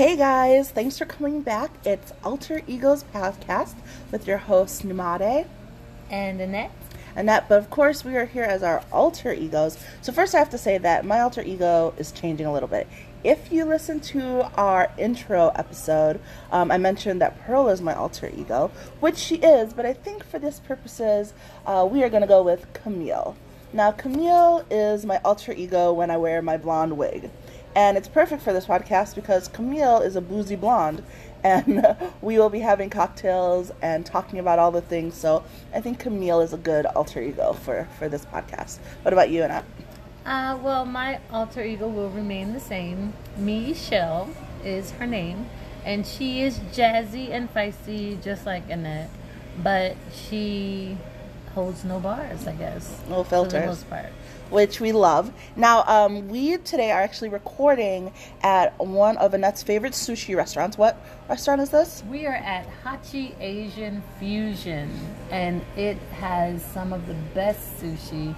Hey guys, thanks for coming back. It's Alter Egos Podcast with your host Numade and Annette. Annette, but of course we are here as our alter egos. So first I have to say that my alter ego is changing a little bit. If you listen to our intro episode, um, I mentioned that Pearl is my alter ego, which she is, but I think for this purposes, uh, we are going to go with Camille. Now, Camille is my alter ego when I wear my blonde wig. And it's perfect for this podcast because Camille is a boozy blonde and we will be having cocktails and talking about all the things. So I think Camille is a good alter ego for, for this podcast. What about you, Annette? Uh, well, my alter ego will remain the same. Michelle is her name, and she is jazzy and feisty, just like Annette, but she holds no bars, I guess. No filters. For the most part which we love. Now, um, we today are actually recording at one of Annette's favorite sushi restaurants. What restaurant is this? We are at Hachi Asian Fusion, and it has some of the best sushi.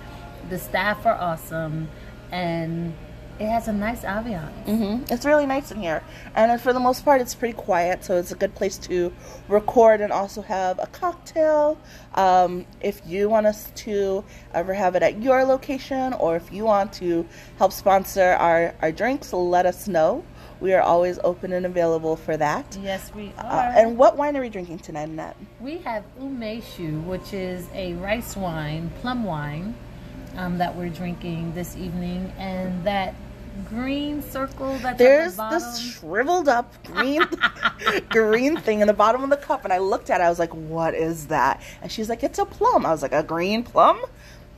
The staff are awesome, and it has a nice ambiance. Mm-hmm. It's really nice in here, and for the most part, it's pretty quiet. So it's a good place to record and also have a cocktail. Um, if you want us to ever have it at your location, or if you want to help sponsor our our drinks, let us know. We are always open and available for that. Yes, we uh, are. Uh, and what wine are we drinking tonight, Annette? We have umeshu, which is a rice wine, plum wine. Um, that we're drinking this evening, and that green circle that's there's the this shriveled up green green thing in the bottom of the cup and i looked at it i was like what is that and she's like it's a plum i was like a green plum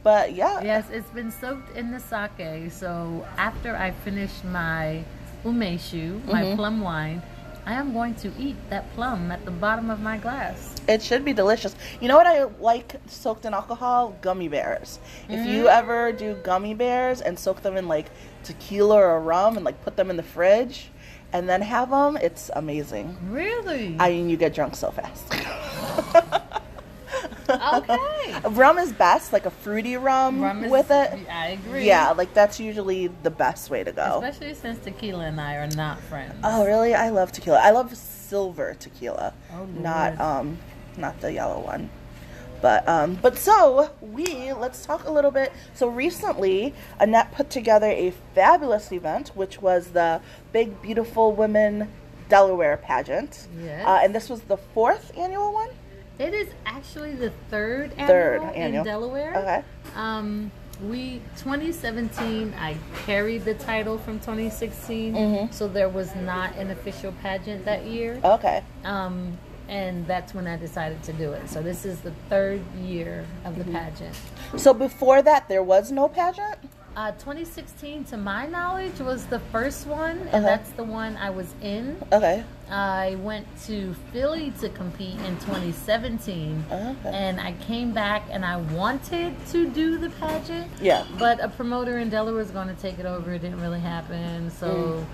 but yeah yes it's been soaked in the sake so after i finish my umeshu my mm-hmm. plum wine I am going to eat that plum at the bottom of my glass. It should be delicious. You know what I like soaked in alcohol? Gummy bears. Mm. If you mm. ever do gummy bears and soak them in like tequila or rum and like put them in the fridge and then have them, it's amazing. Really? I mean, you get drunk so fast. okay. rum is best, like a fruity rum, rum is, with it. I agree. Yeah, like that's usually the best way to go. Especially since tequila and I are not friends. Oh, really? I love tequila. I love silver tequila, oh, not um, not the yellow one. But um, but so we let's talk a little bit. So recently, Annette put together a fabulous event, which was the Big Beautiful Women Delaware pageant. Yes. Uh, and this was the fourth annual one. It is actually the third annual, third annual. in Delaware. Okay. Um, we 2017 I carried the title from 2016, mm-hmm. so there was not an official pageant that year. Okay. Um, and that's when I decided to do it. So this is the third year of the mm-hmm. pageant. So before that, there was no pageant. Uh, 2016, to my knowledge, was the first one, and uh-huh. that's the one I was in. Okay. I went to Philly to compete in 2017, okay. and I came back and I wanted to do the pageant. Yeah. But a promoter in Delaware was going to take it over. It didn't really happen, so. Mm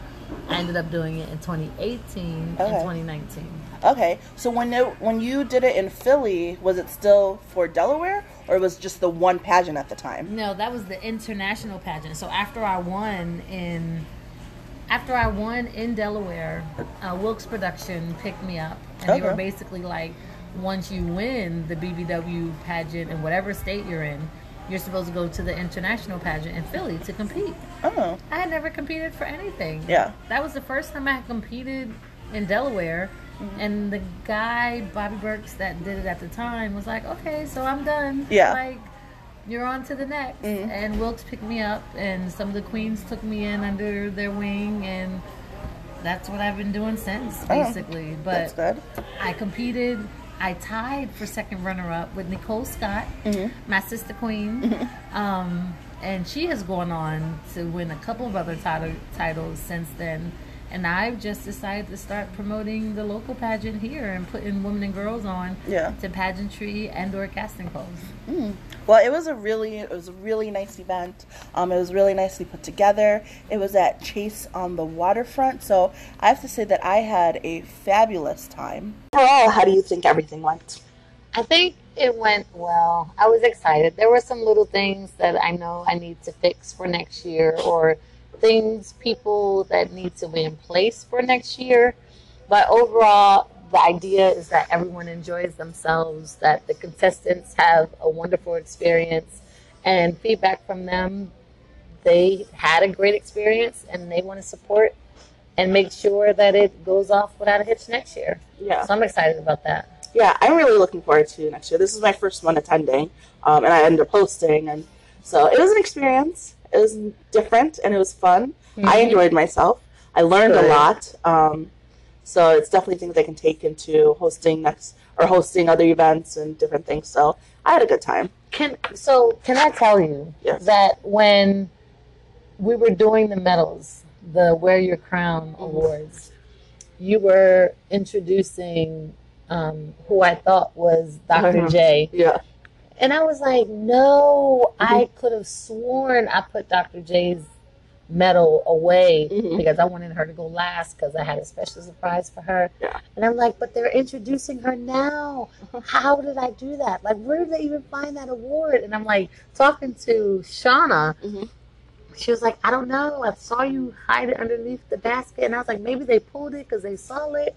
I ended up doing it in 2018 okay. and 2019. Okay, so when it, when you did it in Philly, was it still for Delaware, or was just the one pageant at the time? No, that was the international pageant. So after I won in after I won in Delaware, uh, Wilkes Production picked me up, and okay. they were basically like, once you win the BBW pageant in whatever state you're in, you're supposed to go to the international pageant in Philly to compete. Oh. I had never competed for anything. Yeah. That was the first time I had competed in Delaware. Mm-hmm. And the guy, Bobby Burks, that did it at the time was like, okay, so I'm done. Yeah. Like, you're on to the next. Mm-hmm. And Wilkes picked me up, and some of the queens took me in under their wing, and that's what I've been doing since, oh, basically. Oh, but. I competed I tied for second runner up with Nicole Scott, mm-hmm. my sister queen. Mm-hmm. Um, and she has gone on to win a couple of other title, titles since then. And I've just decided to start promoting the local pageant here and putting women and girls on yeah. to pageantry and or casting calls. Mm. Well, it was a really it was a really nice event. Um, it was really nicely put together. It was at Chase on the waterfront, so I have to say that I had a fabulous time. Overall, how do you think everything went? I think it went well. I was excited. There were some little things that I know I need to fix for next year or things, people that need to be in place for next year. But overall, the idea is that everyone enjoys themselves, that the contestants have a wonderful experience, and feedback from them. They had a great experience and they want to support and make sure that it goes off without a hitch next year. Yeah. So I'm excited about that. Yeah, I'm really looking forward to next year. This is my first one attending, um, and I ended up hosting, and so it was an experience. It was different and it was fun. I Mhm. enjoyed myself. I learned a lot. Um, so it's definitely things I can take into hosting next or hosting other events and different things. So I had a good time. Can so can I tell you Yes. that when we were doing the medals, the Wear Your Crown Mhm. awards, you were introducing um, who I thought was doctor Mhm. J, Yeah. And I was like, no, Mm-hmm. I could have sworn I put Dr. J's medal away Mhm. because I wanted her to go last because I had a special surprise for her. Yeah. And I'm like, but they're introducing her now. How did I do that? Like, where did they even find that award? And I'm like, talking to Shauna. Mhm. She was like, I don't know. I saw you hide it underneath the basket. And I was like, maybe they pulled it because they saw it.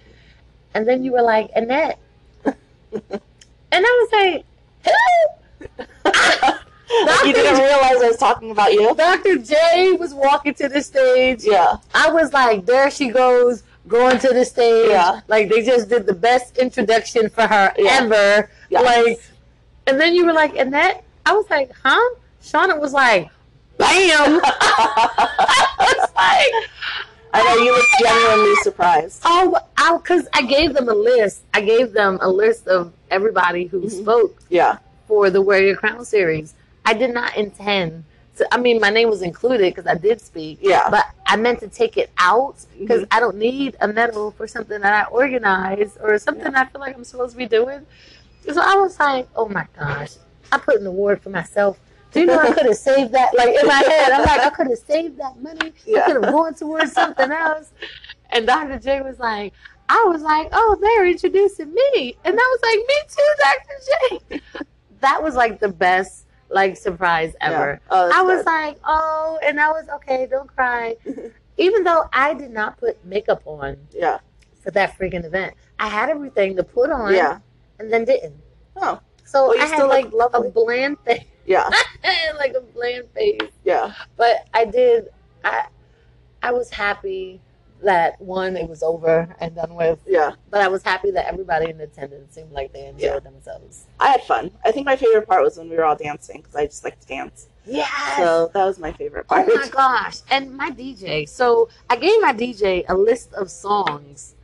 And then you were like, Annette. and I was like, who? you didn't realize I was talking about you. Dr. J was walking to the stage. Yeah. I was like, there she goes, going to the stage. Yeah. Like they just did the best introduction for her Yeah. ever. Yes. Like, and then you were like, Annette? I was like, huh? Shauna was like, bam. I was like, I know you look genuinely surprised. oh, I, cause I gave them a list. I gave them a list of everybody who Mhm. spoke Yeah. for the Wear Your Crown series. I did not intend to, I mean, my name was included because I did speak. Yeah. But I meant to take it out because Mhm. I don't need a medal for something that I organized or something I feel like I'm supposed to be doing. So I was like, oh my gosh, I put an award for myself. Do you know I could have saved that? Like in my head, I'm like, I could have saved that money. Yeah. I could have gone towards something else. And Dr. J was like, I was like, oh, they're introducing me. And I was like, me too, Dr. J. That was like the best like surprise ever. Yeah. Oh, I was good. like, oh, and I was okay, don't cry. Even though I did not put makeup on yeah. for that freaking event, I had everything to put on Yeah. and then didn't. Oh. So Well, you I had still like lovely. a bland face. Yeah. Like a bland face. Yeah. But I did I I was happy that one it was over and done with. Yeah. But I was happy that everybody in attendance seemed like they enjoyed Yeah. themselves. I had fun. I think my favorite part was when we were all dancing because I just like to dance. Yeah. So that was my favorite part. Oh my gosh. And my DJ. So I gave my DJ a list of songs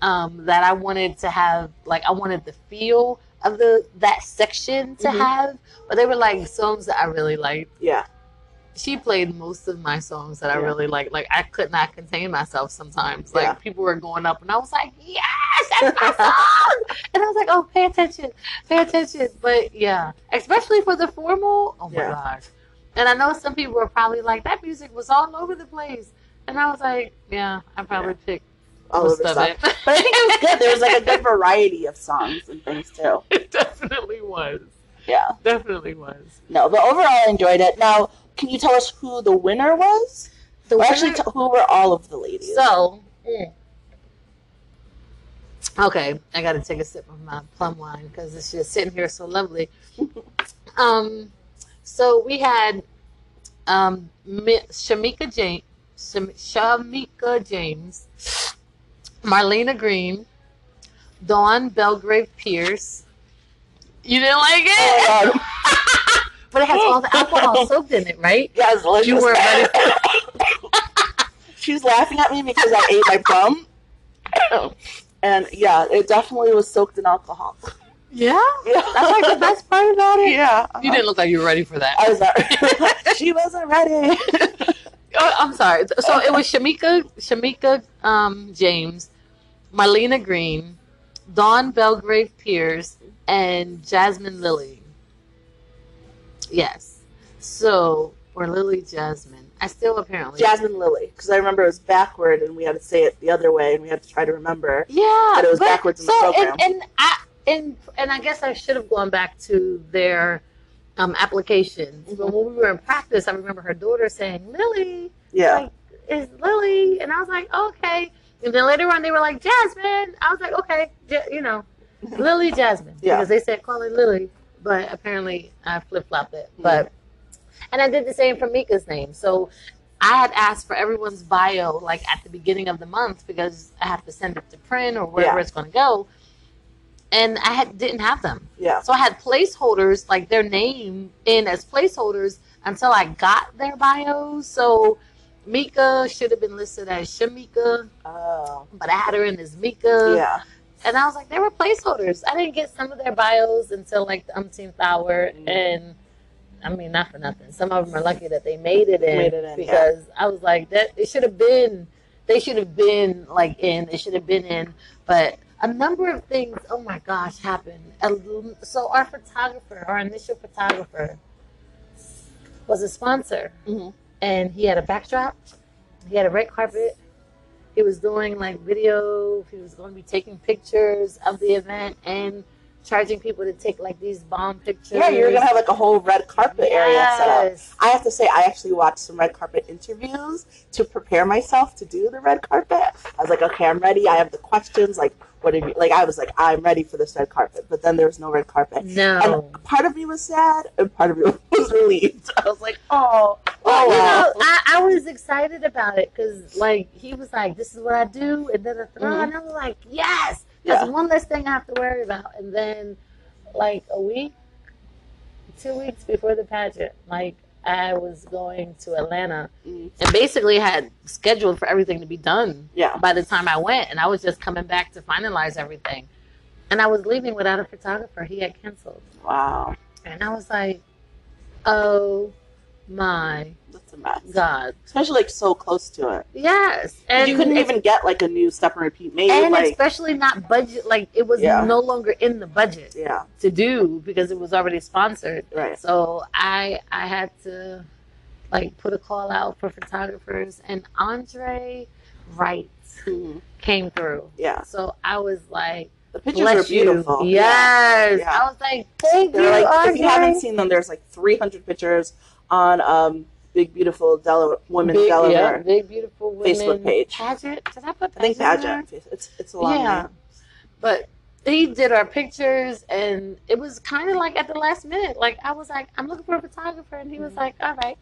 um, that I wanted to have, like, I wanted the feel of the that section to Mhm. have, but they were like songs that I really liked. Yeah. She played most of my songs that I Yeah. really like. Like, I could not contain myself sometimes. Like, Yeah. people were going up, and I was like, yes, that's my song. and I was like, oh, pay attention, pay attention. But yeah, especially for the formal, oh my Yeah. gosh. And I know some people were probably like, that music was all over the place. And I was like, yeah, I probably picked All most of stuff. it. But I think it was good. There was like a good variety of songs and things too. it definitely was. Yeah. Definitely was. No, but overall I enjoyed it. Now, can you tell us who the winner was? The Or actually, t- who were all of the ladies? So, mm. okay, I got to take a sip of my plum wine because it's just sitting here so lovely. um, so we had um, Shamika James, Shamika James, Marlena Green, Dawn Belgrave Pierce. You didn't like it, Oh, God. but it has all the alcohol soaked in it, right? Yeah, it's delicious. You weren't ready she was laughing at me because I ate my plum. And yeah, it definitely was soaked in alcohol. Yeah, Yeah. that's like the best part about it. Yeah. You didn't look like you were ready for that. I was not. she wasn't ready. Oh, I'm sorry. So it was Shamika, Shamika um, James, Marlena Green, Dawn Belgrave Pierce, and Jasmine Lilly. Yes. So, or Lily Jasmine. I still apparently. Jasmine Lily, because I remember it was backward and we had to say it the other way and we had to try to remember. Yeah, But it was but- backwards in the program. And, and I and and I guess I should have gone back to their um, applications. But Mhm. when we were in practice, I remember her daughter saying, "Lily," Yeah. like is Lily. And I was like, okay. And then later on, they were like, Jasmine. I was like, okay, J- you know, Lily Jasmine. Yeah. Because they said call her Lily. But apparently, I flip flopped it. But, and I did the same for Mika's name. So I had asked for everyone's bio like at the beginning of the month because I have to send it to print or wherever Yeah. it's going to go. And I had, didn't have them. Yeah. So I had placeholders, like their name in as placeholders until I got their bios. So Mika should have been listed as Shamika, Oh. but I had her in as Mika. Yeah. And I was like, they were placeholders. I didn't get some of their bios until like the umpteenth hour. Mhm. And I mean, not for nothing. Some of them are lucky that they made it in, Made it in, because I was like, that it should have been, they should have been like in, it should have been in. But a number of things, oh my gosh, happened. So our photographer, our initial photographer, was a sponsor Mhm. and he had a backdrop. He had a red carpet. He was doing like video. He was going to be taking pictures of the event and charging people to take like these bomb pictures. Yeah, you're gonna have like a whole red carpet area set up. Yes. I have to say, I actually watched some red carpet interviews to prepare myself to do the red carpet. I was like, okay, I'm ready. I have the questions. Like, what have you? Like, I was like, I'm ready for this red carpet. But then there was no red carpet. No. And part of me was sad, and part of me was relieved. I was like, oh, Well, oh, you wow. know, I, I was excited about it because, like, he was like, "This is what I do," and then Mhm. and I was like, "Yes, that's Yeah. one less thing I have to worry about." And then, like a week, two weeks before the pageant, like I was going to Atlanta Mm, and basically had scheduled for everything to be done yeah. by the time I went, and I was just coming back to finalize everything. And I was leaving without a photographer. He had canceled, Wow. and I was like, "Oh my That's a mess. god!" Especially like so close to it. Yes, and you couldn't even get like a new step and repeat made. and like, especially not budget. Like it was Yeah. no longer in the budget yeah, to do because it was already sponsored. right. So I I had to like put a call out for photographers, and Andre Wright Mhm. came through. Yeah, So I was like, the pictures "Bless are beautiful. you." Yes, Yeah. I was like, "Thank you, They're like, Andre." if you haven't seen them, there's like 300 pictures on um, Big Beautiful Delaware Women big, Delaware. yeah, big beautiful women Facebook page. pageant. Did I put I think pageant there? It's it's a long Yeah. name. But he did our pictures, and it was kind of like at the last minute. Like I was like, I'm looking for a photographer, and he was Mm-hmm. like, All right.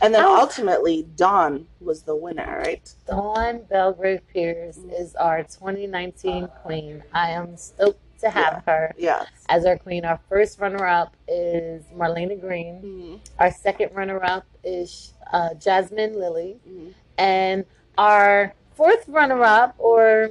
And then Oh. ultimately, Dawn was the winner, right? Dawn Belgrave Pierce is our 2019 queen. I am stoked to have her Yes. as our queen. Our first runner-up is Marlena Green. Mhm. Our second runner-up is uh, Jasmine Lilly. Mhm. And our fourth runner-up, or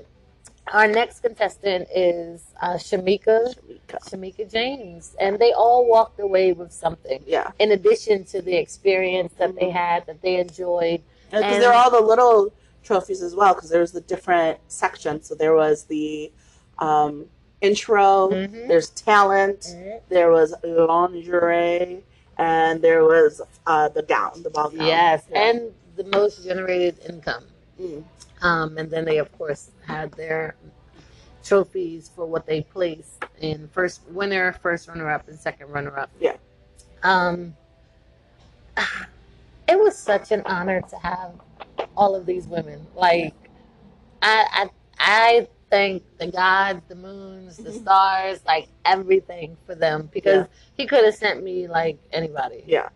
our next contestant, is uh, Shamika Shamika. Shamika James, and they all walked away with something. Yeah, In addition to the experience that they Mhm. had, that they enjoyed. because are all the little trophies as well. Because there was the different sections. So there was the um, intro. Mhm. There's talent. Mhm. There was lingerie, and there was uh, the gown, the ball gown. Yes, Yeah. and the most generated income. Mm. Um, and then they, of course, had their trophies for what they placed in first winner, first runner up, and second runner up. Yeah. Um, it was such an honor to have all of these women. Like, I, I, I thank the gods, the moons, the Mhm. stars, like everything for them because he could have sent me like anybody Yeah.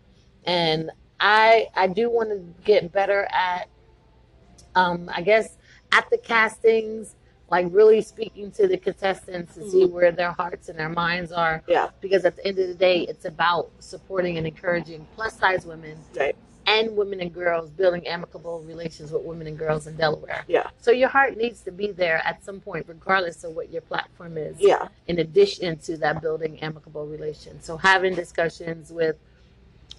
and I I do want to get better at um I guess at the castings like really speaking to the contestants to see Mhm. where their hearts and their minds are Yeah. because at the end of the day it's about supporting and encouraging plus size women Right. And women and girls building amicable relations with women and girls in Delaware. Yeah. So your heart needs to be there at some point regardless of what your platform is Yeah. in addition to that building amicable relations. So having discussions with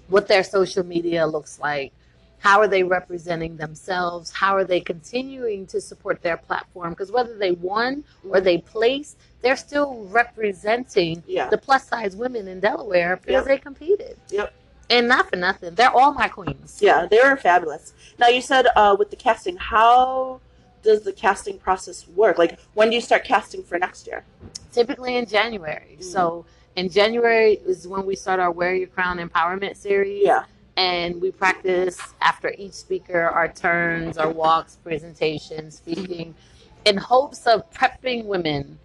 what their social media looks like, how are they representing themselves, how are they continuing to support their platform because whether they won or they placed, they're still representing Yeah. the plus size women in Delaware because Yep. they competed. Yep. And not for nothing, they're all my queens. Yeah, they were fabulous. Now you said uh, with the casting, how does the casting process work? Like, when do you start casting for next year? typically in January. Mm. So in January is when we start our Wear Your Crown Empowerment series. Yeah, and we practice after each speaker our turns, our walks, presentations, speaking, in hopes of prepping women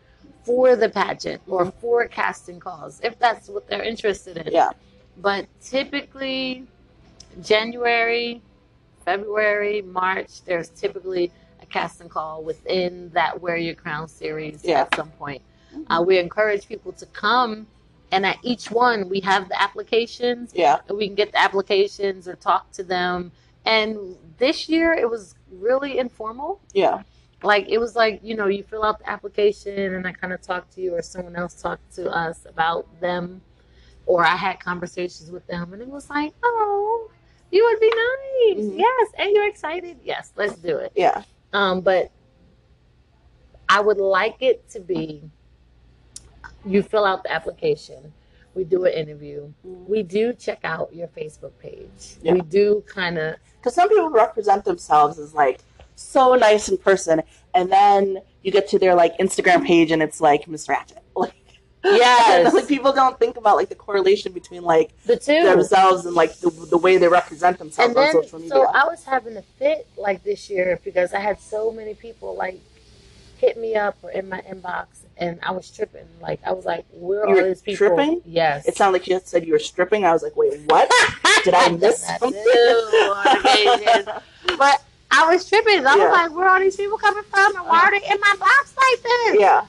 for the pageant or for casting calls if that's what they're interested in. Yeah. But typically, January, February, March, there's typically a casting call within that Wear Your Crown series Yeah. at some point. Uh, we encourage people to come, and at each one, we have the applications, Yeah. and we can get the applications or talk to them. And this year, it was really informal. Yeah. Like it was like you know you fill out the application and I kind of talk to you or someone else talked to us about them, or I had conversations with them and it was like oh you would be nice Mhm. yes and you're excited yes let's do it Yeah. um but I would like it to be you fill out the application we do an interview we do check out your Facebook page Yeah. we do kind of Because some people represent themselves as like so nice in person, and then you get to their like Instagram page and it's like Miss Ratchet. Yes. like people don't think about like the correlation between like the two themselves and like the, the way they represent themselves and on then social media. so I was having a fit like this year because I had so many people like hit me up or in my inbox and I was tripping. Like I was like, where You are these people? tripping? Yes. it sounded like you said you were stripping. I was like, wait, what? Did I miss something? on but I was tripping. I Yeah. was like, where are these people coming from and why are uh-huh. they in my box like this? yeah,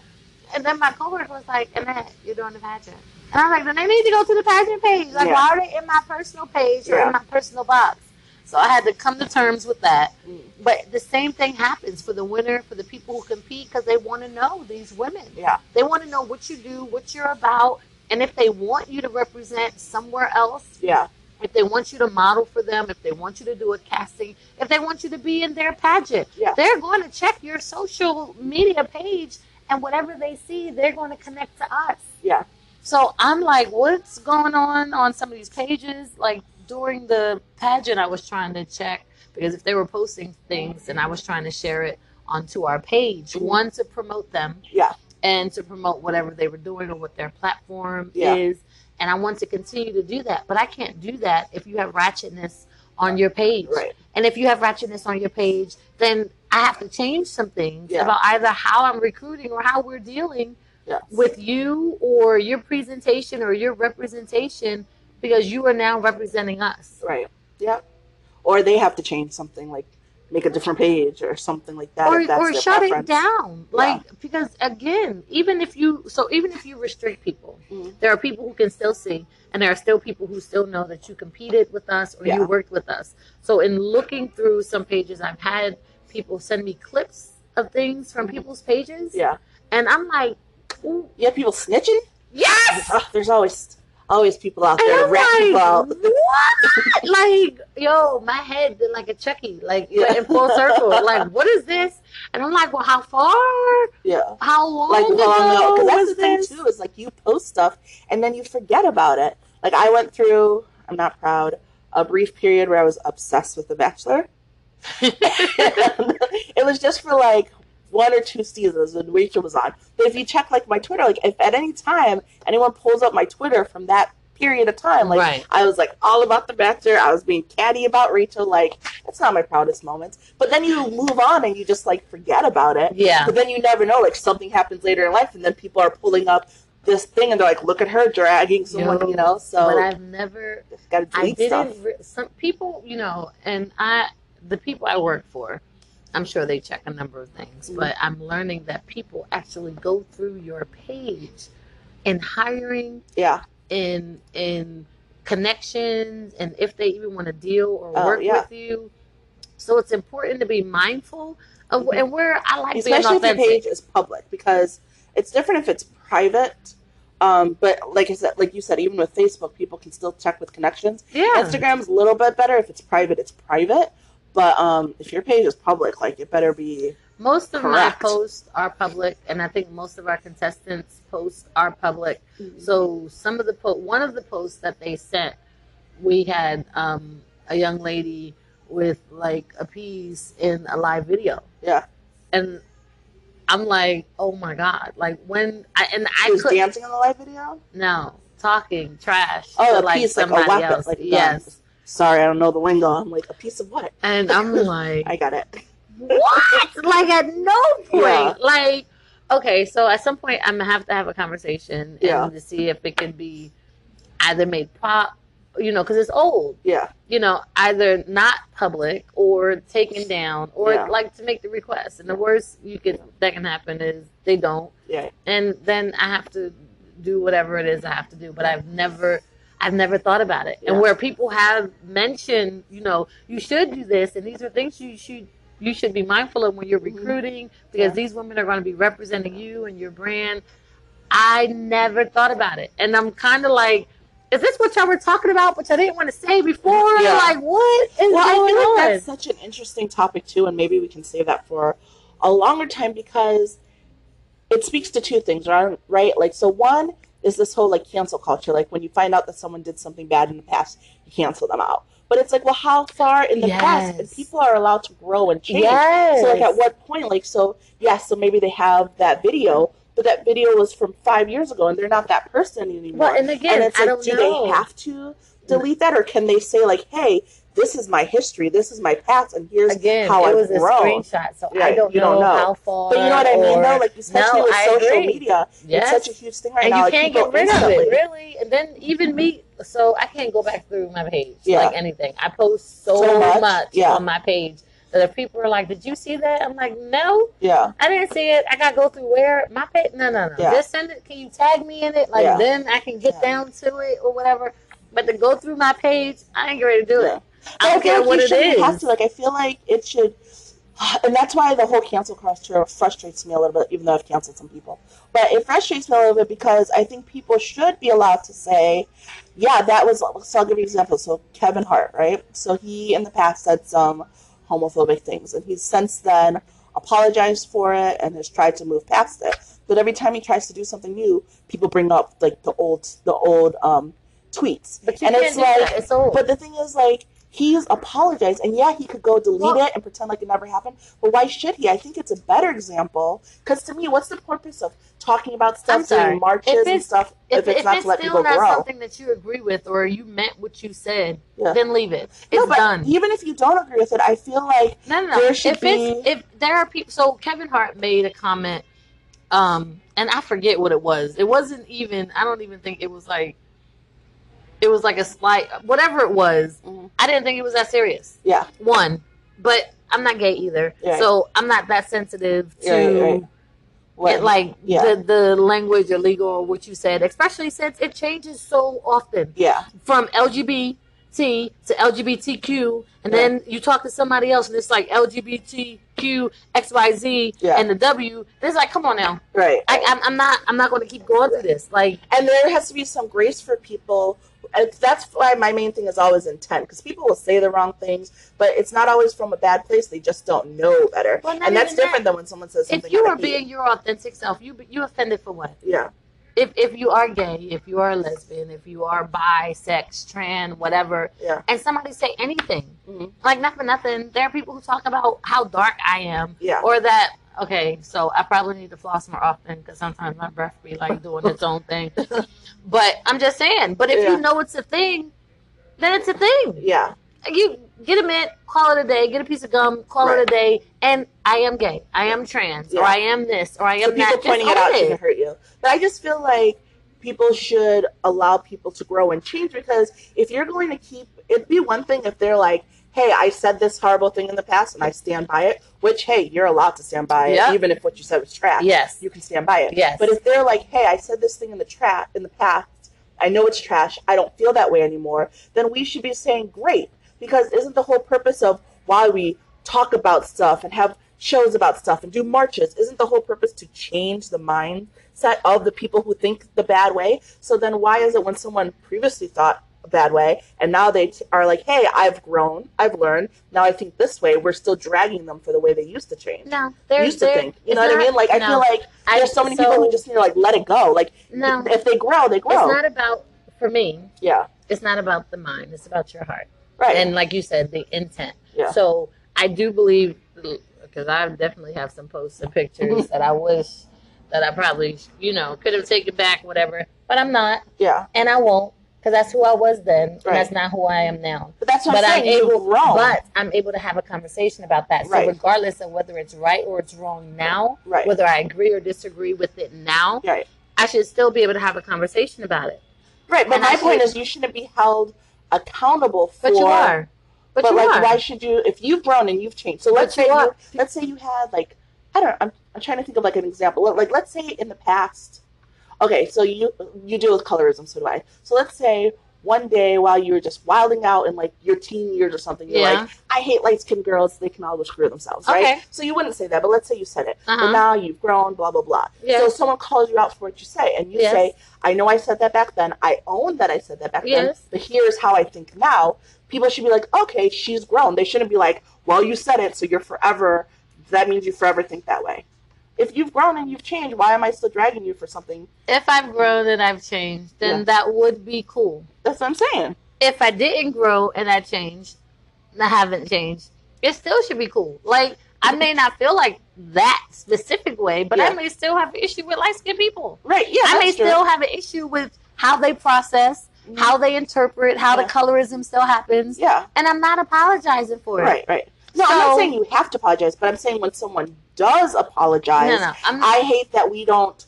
And then my coworker was like, Annette, you're doing the pageant. And I'm like, then they need to go to the pageant page. Like, Yeah. why are they in my personal page or Yeah. in my personal box? So I had to come to terms with that. Mm. But the same thing happens for the winner, for the people who compete, because they want to know these women. yeah, They want to know what you do, what you're about, and if they want you to represent somewhere else, yeah, if they want you to model for them, if they want you to do a casting, if they want you to be in their pageant, Yeah. they're going to check your social media page, and whatever they see, they're going to connect to us. yeah, So I'm like, what's going on on some of these pages? Like during the pageant, I was trying to check because if they were posting things, and I was trying to share it onto our page, Mhm. one to promote them, Yeah. and to promote whatever they were doing or what their platform Yeah. is. And I want to continue to do that, but I can't do that if you have ratchetness on your page. right, And if you have ratchetness on your page, then I have to change some things Yeah. about either how I'm recruiting or how we're dealing yeah, with you or your presentation or your representation because you are now representing us. right, yeah. Or they have to change something like make a different page or something like that. Or, or shut preference. it down. Yeah. Like because again, even if you so even if you restrict people, Mhm. there are people who can still see and there are still people who still know that you competed with us or Yeah. you worked with us. So in looking through some pages I've had people send me clips of things from people's pages. Yeah, and I'm like, Ooh, you have people snitching. yes! Ugh, there's always always people out there I'm people out. like, what? like, yo, my head did like a Chucky, like Yeah. in full circle. like, what is this? And I'm like, well, how far? Yeah. How long like ago long ago. 'Cause that's the thing this? too. Is like you post stuff and then you forget about it. Like I went through. I'm not proud. A brief period where I was obsessed with The Bachelor. it was just for like one or two seasons when Rachel was on. But if you check like my Twitter, like if at any time anyone pulls up my Twitter from that period of time, like Right. I was like all about the Bachelor. I was being catty about Rachel. Like that's not my proudest moments. But then you move on and you just like forget about it. Yeah. But then you never know, like something happens later in life, and then people are pulling up this thing, and they're like, "Look at her dragging someone," Yo, you know. So, but I've never, got to I delete stuff. didn't, re- some people, you know, and I, the people I work for, I'm sure they check a number of things, but I'm learning that people actually go through your page in hiring Yeah, in in connections and if they even want to deal or Oh, work yeah. with you. So it's important to be mindful of Mhm. and where I like especially being if your authentic. page is public, because it's different if it's private. Um, but like I said, like you said, even with Facebook, people can still check with connections. Yeah. Instagram's a little bit better. If it's private, it's private. But um, if your page is public, like it better be. Most of Correct. my posts are public, and I think most of our contestants' posts are public. So some of the po- one of the posts that they sent, we had um, a young lady with like a piece in a live video, Yeah, and I'm like, oh my god! Like when I and she I was could dancing in the live video. no talking trash. Oh, to, a piece like a somebody weapon, else. like a gun. yes. Sorry, I don't know the lingo. I'm like, a piece of what? And I'm like, I got it. what? like at no point. Yeah. Like, okay, so at some point I'm gonna have to have a conversation and to see if it can be either made pop, you know, because it's old. Yeah, You know, either not public or taken down, or Yeah. like to make the request. And the worst you could that can happen is they don't, yeah, and then I have to do whatever it is I have to do. But I've never. I've never thought about it. And Yeah. where people have mentioned, you know, you should do this and these are things you should you should be mindful of when you're Mhm. recruiting because Yeah. these women are going to be representing you and your brand. I never thought about it. And I'm kind of like, is this what y'all were talking about, which y'all didn't want to say before? Yeah. Like, what is Well, I feel on? like that's such an interesting topic too, and maybe we can save that for a longer time because it speaks to two things? Right? Like, so one is this whole like cancel culture. Like, when you find out that someone did something bad in the past, you cancel them out. But it's like, well, how far in the past? And people are allowed to grow and change. yes. So, like, at what point? Like, so yes, so maybe they have that video, but that video was from five years ago, and they're not that person anymore. Well, and again, and it's I like, do know. they have to delete that, or can they say like, "Hey, this is my history, this is my past, and here's Again, how it I've was a grown." screenshot, so I don't you know, don't know. how far. But you know what I mean, though, like especially No, with I social agree. media, Yes. it's such a huge thing right and now. you can't people get rid instantly- of it, really. And then even me, so I can't go back through my page Yeah. like anything. I post so, So much, much, yeah. on my page that if people are like, "Did you see that?" I'm like, "No, Yeah, I didn't see it. I gotta go through where my page. No, no, no. Yeah. Just send it. Can you tag me in it? Like Yeah. then I can get Yeah. down to it or whatever. But to go through my page, I ain't ready to do Yeah. it. I don't feel care like what you shouldn't have to. Like, I feel like it should, and that's why the whole cancel culture frustrates me a little bit, even though I've canceled some people. But it frustrates me a little bit because I think people should be allowed to say, "Yeah, that was." So I'll give you an example. So Kevin Hart, right? So he in the past said some homophobic things, and he's since then apologized for it and has tried to move past it. But every time he tries to do something new, people bring up like the old, the old um, tweets, But and it's like. It's old. but the thing is, like, he's apologized, and yeah, he could go delete Well- it and pretend like it never happened. But why should he? I think it's a better example because to me, what's the purpose of talking about stuff, doing marches If and it's- stuff if, it's not to let still people not grow? something that you agree with or you meant what you said, Yeah. then leave it. It's no, but done. even if you don't agree with it, I feel like No, no, no. There If should it's be- if there are people, so Kevin Hart made a comment, um, and I forget what it was. It wasn't even. I don't even think it was like. It was like a slight, whatever it was. Mhm. I didn't think it was that serious. yeah, One, but I'm not gay either, Right. so I'm not that sensitive to Right, right. what, it, like yeah. the the language or legal or what you said, especially since it changes so often yeah, from LGBT to LGBTQ, and Yeah. then you talk to somebody else, and it's like LGBTQ XYZ Yeah. and the W. It's like, come on now, right. I, I'm, I'm not, I'm not going to keep going through this. Like, and there has to be some grace for people. That's why my main thing is always intent, because people will say the wrong things, but it's not always from a bad place. They just don't know better, Well, and that's different than when someone says something. if you are being your authentic self, you you offended for what? yeah, If if you are gay, if you are a lesbian, if you are bi, sex, trans, whatever, yeah, and somebody say anything, Mhm. like not for nothing, there are people who talk about how dark I am, yeah. or that okay, so I probably need to floss more often because sometimes my breath be like doing its own thing. But I'm just saying. But if Yeah. you know it's a thing, then it's a thing. yeah, You get a mint, call it a day. Get a piece of gum, call it a day. And I am gay. I am trans, or I am this, or I so am people that. Pointing it out shouldn't hurt you. But I just feel like people should allow people to grow and change because if you're going to keep, it'd be one thing if they're like, "Hey, I said this horrible thing in the past and I stand by it," which hey, you're allowed to stand by it, even if what you said was trash. Yes. you can stand by it. Yes. But if they're like, "Hey, I said this thing in the trap in the past, I know it's trash. I don't feel that way anymore," then we should be saying, "Great," because isn't the whole purpose of why we talk about stuff and have shows about stuff and do marches isn't the whole purpose to change the mindset of the people who think the bad way so then why is it when someone previously thought bad way and now they t- are like hey i've grown i've learned now i think this way we're still dragging them for the way they used to change No, there's used to think you know what i mean like i no. feel like I- there's so many so- people who just need to like let it go like No. if they grow they grow It's not about for me. yeah It's not about the mind. It's about your heart. right and like you said, the intent. Yeah. So I do believe because I definitely have some posts and pictures that I wish that I probably you know could have taken back, whatever. But I'm not, yeah and I won't. Because that's who I was then, and Right. that's not who I am now. But that's what But I'm I'm saying. You've able, grown. but I'm able to have a conversation about that. So Right. regardless of whether it's right or it's wrong now, Right. whether I agree or disagree with it now, right. I should still be able to have a conversation about it. Right. But And my point is, you shouldn't be held accountable for. But you are. But, But, you like, are. why should you? If you've grown and you've changed, so But let's you say you, let's say you had like I don't. I'm I'm trying to think of like an example. Like let's say in the past. Okay, so you you deal with colorism, so do I. So let's say one day while you were just wilding out in like your teen years or something, you're Yeah. like, I hate light skinned girls. They can all go screw themselves, right? So you wouldn't say that, but let's say you said it. Uh-huh. But now you've grown, blah blah blah. Yes. So someone calls you out for what you say, and you Yes. say, I know I said that back then. I own that I said that back then. But here's how I think now. People should be like, okay, she's grown. They shouldn't be like, well, you said it, so you're forever. That means you forever think that way. If you've grown and you've changed, why am I still dragging you for something? if I've grown and I've changed, then Yeah. that would be cool. That's what I'm saying. If I didn't grow and I changed, and I haven't changed, it still should be cool. Like I may not feel like that specific way, but I may still have an issue with light skinned people. Right? Yeah. I may true. still have an issue with how they process, Mhm. how they interpret, how Yeah. the colorism still happens, Yeah. and I'm not apologizing for it. Right. Right. No, I'm not saying you have to apologize, but I'm saying when someone does apologize, No, no, I'm hate that we don't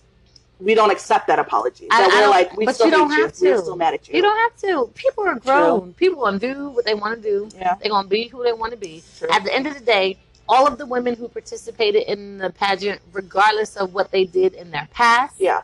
we don't accept that apology. I- that I we're like, we but still you don't hate you. have We're to. still mad at you. You don't have to. People are grown. People gonna do what they want to do. Yeah. They're gonna be who they want to be. True. At the end of the day, all of the women who participated in the pageant, regardless of what they did in their past, Yeah.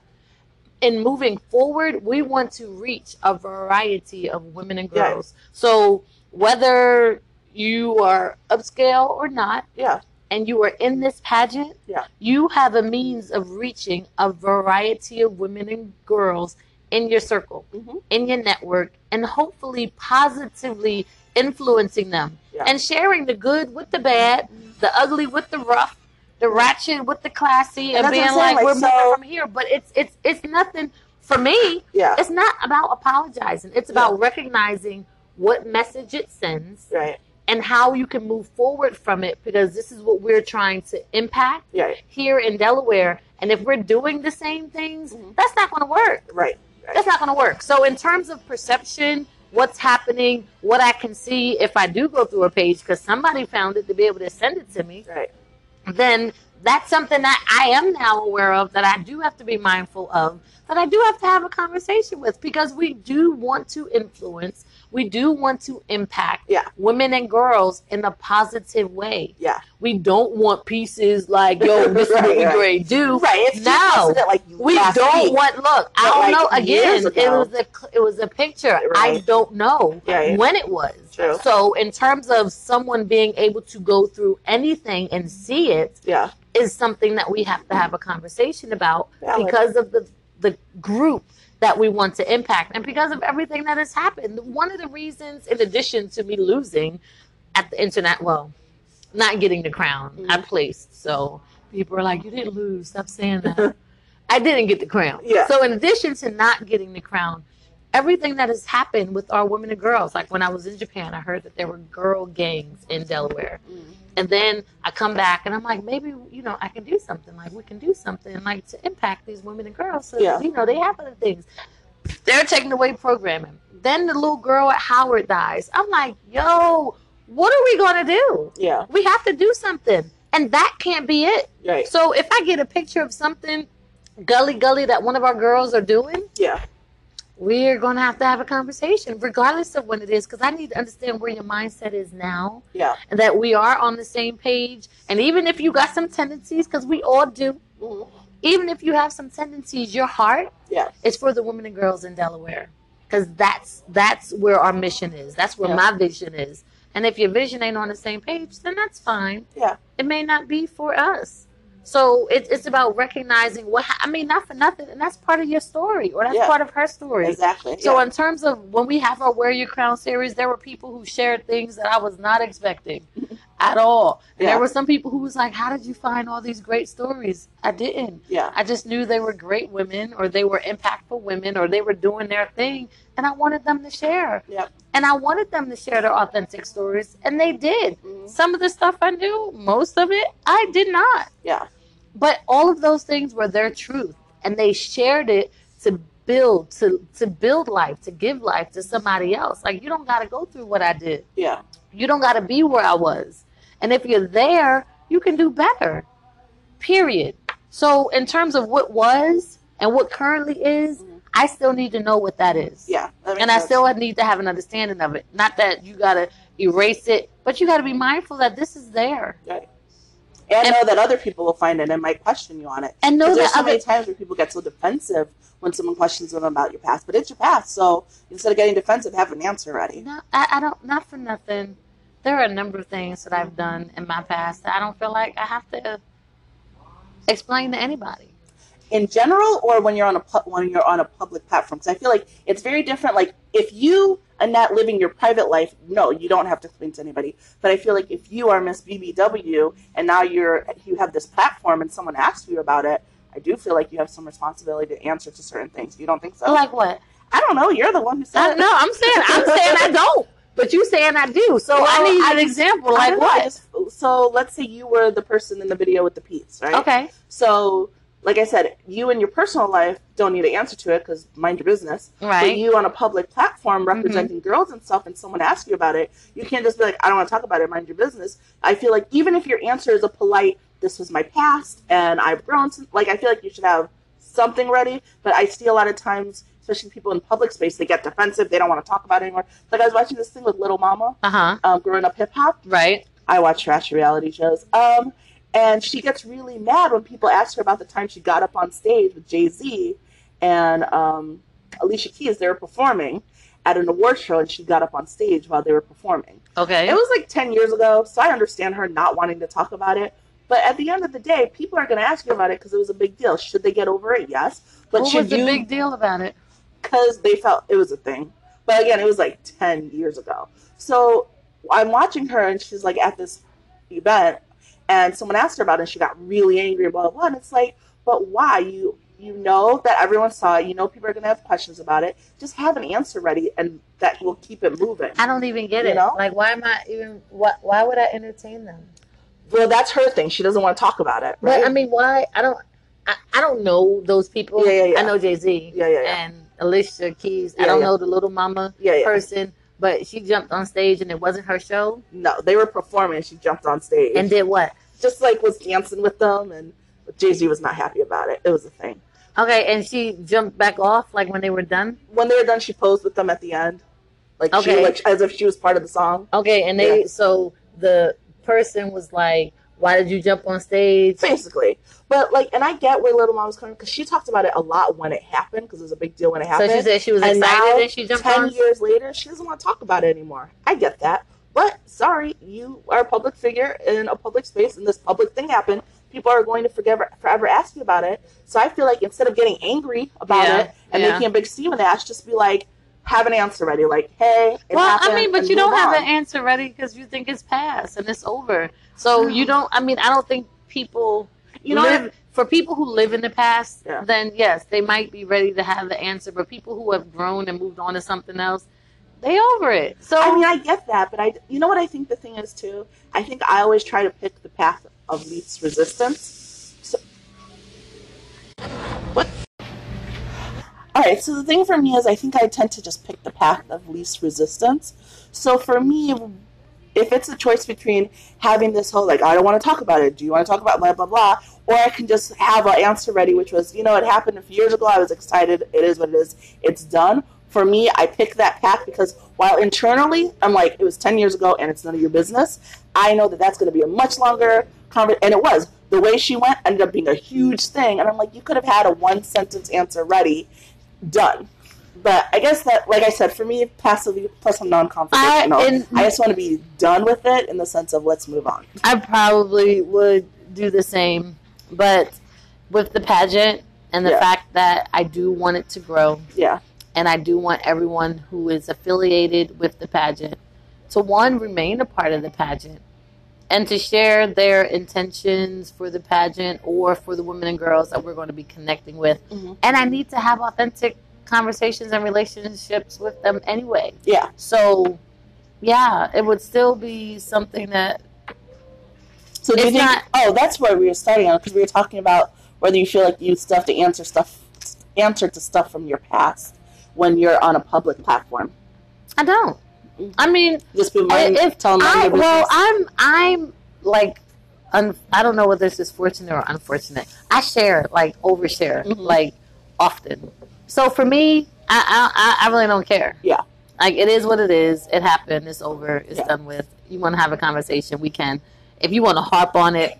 in moving forward, we want to reach a variety of women and girls. So whether you are upscale or not, Yeah. and you are in this pageant, Yeah. you have a means of reaching a variety of women and girls in your circle, hmm in your network, and hopefully positively influencing them Yeah. and sharing the good with the bad, the ugly with the rough, the ratchet with the classy, And and, being like, like, we're so- moving from here. But it's it's it's nothing for me. Yeah. It's not about apologizing. It's about recognizing what message it sends Right. And how you can move forward from it because this is what we're trying to impact Yeah. here in Delaware. And if we're doing the same things, Mhm. that's not going to work. Right. That's not going to work. So, in terms of perception, what's happening, what I can see if I do go through a page because somebody found it to be able to send it to me, Right. then that's something that I am now aware of that I do have to be mindful of, that I do have to have a conversation with because we do want to influence, we do want to impact Yeah. women and girls in a positive way. Yeah. We don't want pieces like, yo, this is what we Right, right. grade do. Right. It's just No. wasn't like We don't week? want look. I don't like, know. Again, it was a it was a picture. I don't know Right. when it was. True. So in terms of someone being able to go through anything and see it Yeah. is something that we have to have a conversation about Valid. because of the the group that we want to impact and because of everything that has happened. One of the reasons, in addition to me losing at the internet, well, not getting the crown, I Mhm. placed. So people are like, "You didn't lose. Stop saying that." I didn't get the crown. Yeah. So in addition to not getting the crown, everything that has happened with our women and girls, like when I was in Japan, I heard that there were girl gangs in Delaware. And then I come back and I'm like, maybe, you know, I can do something. Like, we can do something, like, to impact these women and girls. So, Yeah. you know, they have other things. They're taking away programming. Then the little girl at Howard dies. I'm like, yo, what are we going to do? Yeah. We have to do something. And that can't be it. Right. So if I get a picture of something gully gully that one of our girls are doing, Yeah. We're going to have to have a conversation, regardless of when it is, because I need to understand where your mindset is now Yeah. and that we are on the same page. And even if you got some tendencies, because we all do, Mhm. even if you have some tendencies, your heart Yeah. is for the women and girls in Delaware, because that's that's where our mission is. That's where Yeah. my vision is. And if your vision ain't on the same page, then that's fine. Yeah. It may not be for us. So it, it's about recognizing what I mean, not for nothing, and that's part of your story, or that's Yeah. part of her story. Exactly. So yeah. in terms of when we have our Wear Your Crown series, there were people who shared things that I was not expecting at all. Yeah. there were some people who was like, "How did you find all these great stories?" I didn't. yeah. I just knew they were great women, or they were impactful women, or they were doing their thing, and I wanted them to share. Yep. And I wanted them to share their authentic stories, and they did. Mhm. Some of the stuff I knew, most of it, I did not. Yeah. But all of those things were their truth, and they shared it to build to to build life to give life to somebody else like you don't got to go through what i did Yeah. you don't got to be where i was and if you're there you can do better period so in terms of what was and what currently is i still need to know what that is Yeah. that and i sense. still need to have an understanding of it not that you got to erase it but you got to be mindful that this is there Right. And, And- know that other people will find it and might question you on it. and know there's that so other many times where people get so defensive when someone questions them about your past, but it's your past. So instead of getting defensive, have an answer ready. No, I, I don't. Not for nothing. There are a number of things that I've done in my past that I don't feel like I have to explain to anybody. In general, or when you're on a pu- when you're on a public platform, because I feel like it's very different. Like if you are not living your private life, no, you don't have to explain to anybody. But I feel like if you are Miss BBW and now you're you have this platform and someone asks you about it, I do feel like you have some responsibility to answer to certain things. You don't think so? Like what? I don't know. You're the one who said I, it. no, I'm saying I'm saying I don't. But you saying I do. So I need I an example. Like don't know, I what? just- so let's say you were the person in the video with the piece, right? Okay. So, like I said, you in your personal life don't need to answer to it because mind your business. Right. Mm-hmm. you on a public platform representing girls and stuff, and someone asks you about it, you can't just be like, "I don't want to talk about it." Mind your business. I feel like even if your answer is a polite, "This was my past and I've grown," since, like I feel like you should have something ready. But I see a lot of times, especially people in public space, they get defensive. They don't want to talk about it anymore. Like I was watching this thing with Lil Mama, Uh huh. um, growing up hip hop. Right. I watch trash reality shows. Um, and she gets really mad when people ask her about the time she got up on stage with Jay Z and um, Alicia Keys. They were performing at an award show, and she got up on stage while they were performing. Okay. It was like ten years ago, so I understand her not wanting to talk about it. But at the end of the day, people are going to ask you about it because it was a big deal. Should they get over it? Yes. But what was the big deal about it? Because they felt it was a thing. But again, it was like 10 years ago. So I'm watching her and she's like at this event and someone asked her about it and she got really angry, blah, blah, blah. And it's like, but why? You you know that everyone saw it. You know people are going to have questions about it. Just have an answer ready and that will keep it moving. I don't even get You it. know? Like, why am I even? Why, why would I entertain them? Well, that's her thing. She doesn't want to talk about it, right? But I mean, why? I don't. I, I don't know those people. Yeah, yeah, yeah. I know Jay Z. Yeah, yeah, yeah. And Alicia Keys. I don't yeah. know the Lil Mama yeah, yeah. person, but she jumped on stage and it wasn't her show. No, they were performing she jumped on stage. And did what? just like was dancing with them and Jay Z was not happy about it. It was a thing. Okay, and she jumped back off like when they were done. when they were done, she posed with them at the end, like she Okay. like as if she was part of the song. Okay, and they so the person was like, "Why did you jump on stage?" Basically, but like, and I get where Little Mom was coming because she talked about it a lot when it happened because it was a big deal when it happened. So she said she was And excited now, and she jumped Ten on. years later, she doesn't want to talk about it anymore. I get that, but sorry, you are a public figure in a public space, and this public thing happened. People are going to forever, forever ask you about it. So I feel like instead of getting angry about Yeah, it and yeah. making a big scene with that, just be like, have an answer ready. Like, hey, it Well, I mean, but you don't move have an answer ready because you think it's past and it's over. So you don't. I mean, I don't think people. You know, live, for people who live in the past, Yeah. then yes, they might be ready to have the answer. But people who have grown and moved on to something else, they over it. So I mean, I get that, but I, you know what I think the thing is too. I think I always try to pick the path of least resistance. So, what? All right. So the thing for me is, I think I tend to just pick the path of least resistance. So for me, if it's a choice between having this whole like, I don't want to talk about it. Do you want to talk about blah blah blah? Or I can just have an answer ready, which was, you know, it happened a few years ago. I was excited. It is what it is. It's done. For me, I pick that path because while internally I'm like, it was 10 years ago and it's none of your business, I know that that's going to be a much longer conversation. And it was. The way she went ended up being a huge thing. And I'm like, you could have had a one sentence answer ready, done. But I guess that, like I said, for me, passively, plus I'm non confrontational. I- I, just want to be done with it in the sense of let's move on. I probably would do the same, but with the pageant and the Yeah. fact that I do want it to grow, Yeah. and I do want everyone who is affiliated with the pageant to one remain a part of the pageant and to share their intentions for the pageant or for the women and girls that we're going to be connecting with. Mhm. And I need to have authentic conversations and relationships with them anyway. Yeah. So, yeah, it would still be something that So do you think? not- oh, that's where we were starting on because we were talking about whether you feel like you still have to answer stuff answer to stuff from your past when you're on a public platform. I don't. I mean, Just be mind, if tell them I, well, I'm I'm like, un, I don't know whether this is fortunate or unfortunate. I share like overshare Mhm. like often. So for me, I, I I really don't care. Yeah. Like it is what it is. It happened. It's over. It's Yeah. done with. You want to have a conversation? We can. If you want to harp on it,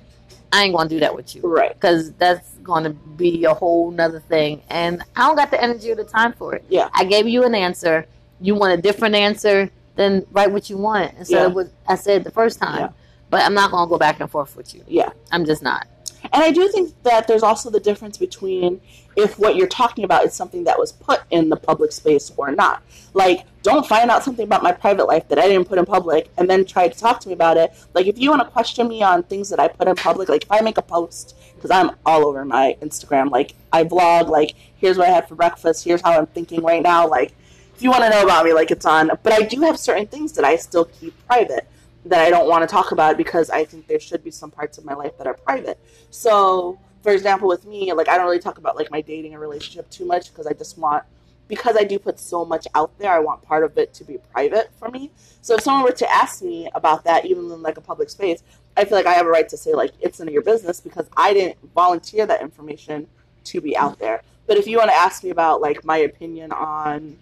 I ain't gonna do that with you right. because that's going to be a whole nother thing and i don't got the energy or the time for it Yeah. i gave you an answer you want a different answer then write what you want instead Yeah. of what i said the first time Yeah. but i'm not going to go back and forth with you Yeah. i'm just not And I do think that there's also the difference between if what you're talking about is something that was put in the public space or not. Like, don't find out something about my private life that I didn't put in public and then try to talk to me about it. Like, if you want to question me on things that I put in public, like if I make a post, because I'm all over my Instagram, like I vlog, like here's what I had for breakfast, here's how I'm thinking right now, like if you want to know about me, like it's on. But I do have certain things that I still keep private that I don't want to talk about because I think there should be some parts of my life that are private. So, for example, with me, like I don't really talk about like my dating or relationship too much because I just want because I do put so much out there, I want part of it to be private for me. So if someone were to ask me about that, even in like a public space, I feel like I have a right to say like it's none of your business because I didn't volunteer that information to be out there. But if you want to ask me about like my opinion on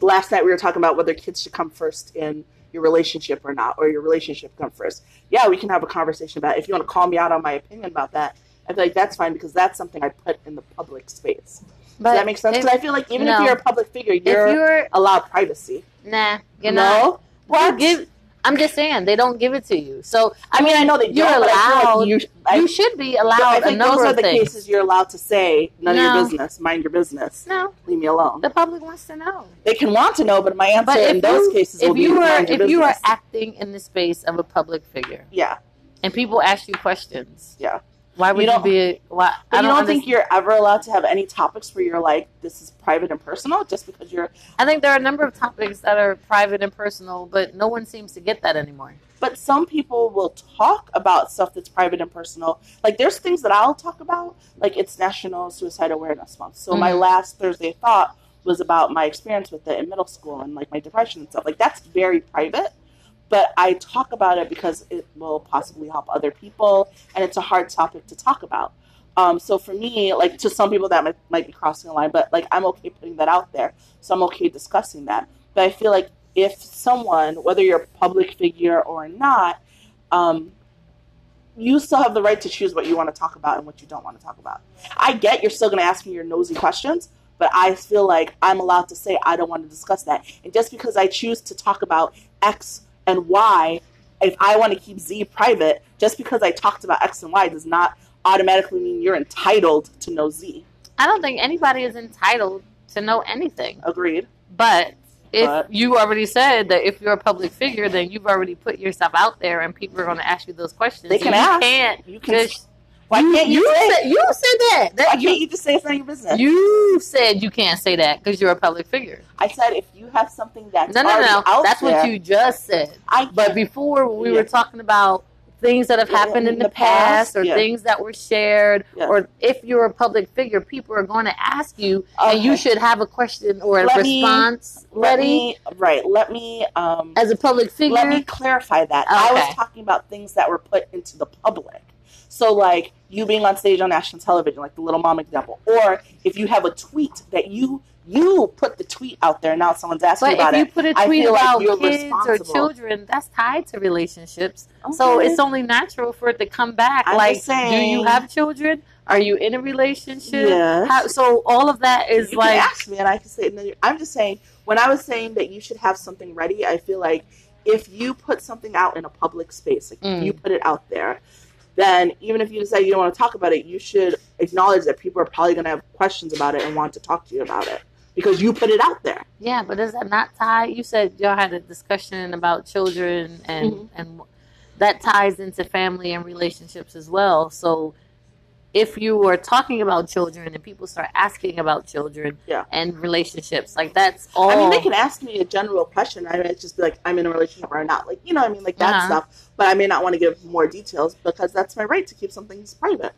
last night we were talking about whether kids should come first in your relationship or not, or your relationship come first. Yeah, we can have a conversation about it. If you want to call me out on my opinion about that, I feel like that's fine because that's something I put in the public space. but Does that make sense? Because I feel like even no. if you're a public figure, you're, you're allowed privacy. nah you're no, not what? You give i'm just saying they don't give it to you so I mean, I know that you're don't. but I feel like allowed you, I, you should be allowed I think those are the things cases you're allowed to say none of your business. Mind your business. no Leave me alone. the public wants to know They can want to know, but my answer But in if those cases if will be you are mind your if you are acting in the space of a public figure yeah, and people ask you questions, yeah. Why would you, don't- be? Why I you don't, don't think you're ever allowed to have any topics where you're like, this is private and personal, just because you're. I think there are a number of topics that are private and personal, but no one seems to get that anymore. But some people will talk about stuff that's private and personal. Like there's things that I'll talk about, like it's National Suicide Awareness Month. So my Mhm. last Thursday thought was about my experience with it in middle school and like my depression and stuff. Like that's very private. But I talk about it because it will possibly help other people, and it's a hard topic to talk about. Um, so for me, like to some people that might, might be crossing a line, but like I'm okay putting that out there, so I'm okay discussing that. But I feel like if someone, whether you're a public figure or not, um, you still have the right to choose what you want to talk about and what you don't want to talk about. I get you're still going to ask me your nosy questions, but I feel like I'm allowed to say I don't want to discuss that. And just because I choose to talk about X and why if I want to keep Z private, just because I talked about X and Y does not automatically mean you're entitled to know Z. I don't think anybody is entitled to know anything. Agreed. But if But- you already said that if you're a public figure, then you've already put yourself out there, and people are going to ask you those questions. They can you ask. Can't You can. just why can't you, you say? said, you said that. why that can't you, you just say it's of your business? you said you can't say that because you're a public figure. I said if you have something that's No, no, no. out That's there, what you just said. I But before we Yeah. were talking about things that have Yeah, happened in in the, the past, past, or yeah. things that were shared, or if you're a public figure, people are going to ask you, and you should have a question or a Let me- response let ready me right. Let me um, as a public figure. let me clarify that. I was talking about things that were put into the public. So like you being on stage on national television, like the little mom example, or if you have a tweet that you you put the tweet out there, now someone's asking but about if you put a tweet feel like about kids or children, that's tied to relationships. So it's only natural for it to come back. I'm like, do you have children? Are you in a relationship? Yes. How, so all of that is you like ask me and I can say no, I'm just saying when I was saying that you should have something ready, I feel like if you put something out in a public space, like Mm. you put it out there, then even if you decide you don't want to talk about it, you should acknowledge that people are probably going to have questions about it and want to talk to you about it because you put it out there. Yeah, but does that not tie? You said y'all had a discussion about children, and Mhm. and that ties into family and relationships as well. So, if you are talking about children and people start asking about children Yeah. and relationships, like that's all. I mean, they can ask me a general question. I mean, just be like, I'm in a relationship or not. Like, you know what I mean? Like that Uh-huh. stuff. But I may not want to give more details because that's my right to keep some things private.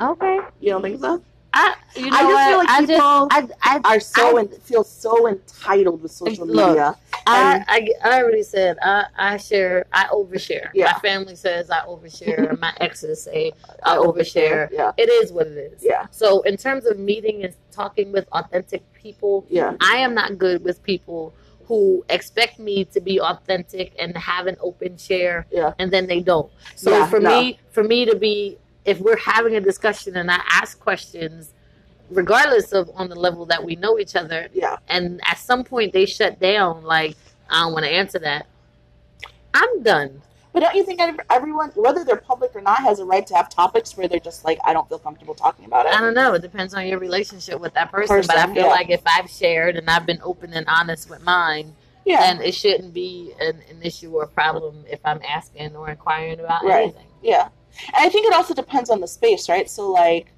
okay. You don't think so? I, you know I just what? feel like I people just, I, I, are so en- feel so entitled with social Look, media. I, I, I already said I, I share, I overshare. Yeah. My family says I overshare. My exes say I overshare. Yeah, It is what it is. yeah, So, in terms of meeting and talking with authentic people, yeah, I am not good with people who expect me to be authentic and have an open share, yeah, and then they don't. So Yeah, for no. me, for me to be, if we're having a discussion and I ask questions, regardless of on the level that we know each other, yeah. and at some point they shut down, like I don't want to answer that. I'm done. But don't you think everyone, whether they're public or not, has a right to have topics where they're just like, I don't feel comfortable talking about it? I don't know. It depends on your relationship with that person. but I feel yeah. like if I've shared and I've been open and honest with mine, Yeah, then it shouldn't be an, an issue or a problem if I'm asking or inquiring about Right. anything. yeah. And I think it also depends on the space, right? So, like,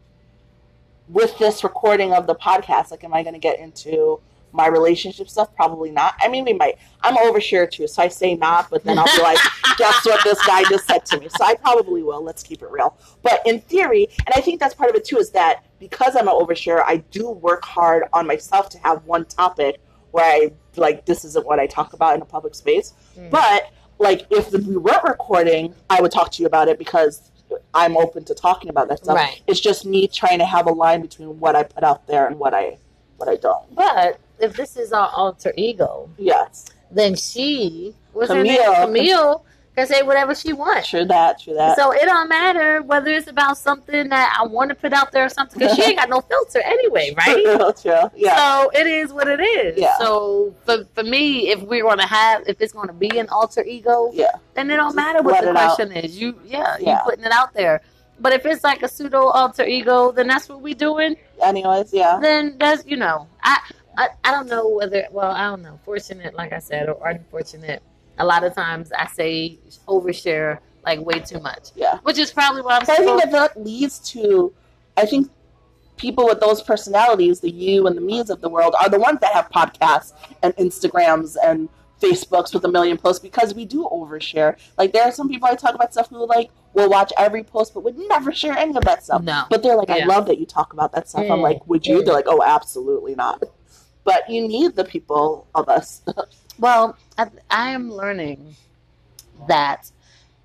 with this recording of the podcast, like, am I going to get into my relationship stuff? Probably not. I mean, we might. I'm overshare too, so I say not, but then I'll be like, guess what this guy just said to me? So I probably will. Let's keep it real. But in theory, and I think that's part of it too, is that because I'm an overshare, I do work hard on myself to have one topic where I like this isn't what I talk about in a public space. Mm. But like if we weren't recording, I would talk to you about it because I'm open to talking about that stuff. Right. It's just me trying to have a line between what I put out there and what I what I don't. But if this is our alter ego, Yes. then she, her Camille. name? Camille can say whatever she wants. True that, true that. So it don't matter whether it's about something that I want to put out there or something because she ain't got no filter anyway, right? True, true. Yeah. So it is what it is. Yeah. So for, for me, if we're to have, if it's going to be an alter ego, yeah. then it don't Just matter what the it out. question is. You, yeah, Yeah. you putting it out there. But if it's like a pseudo alter ego, then that's what we doing. Anyways, yeah. Then that's you know, I, I I don't know whether well I don't know. Fortunate, like I said, or unfortunate. A lot of times I say overshare like way too much, Yeah. which is probably what I'm So I think that that leads to, I think people with those personalities, the you and the me's of the world, are the ones that have podcasts and Instagrams and Facebooks with a million posts because we do overshare. Like there are some people I talk about stuff who like will watch every post but would never share any of that stuff. No. But they're like, I love that you talk about that stuff. I'm Mm. like, would you? Mm. They're like, oh, absolutely not. But you need the people of us. Well, I, I am learning that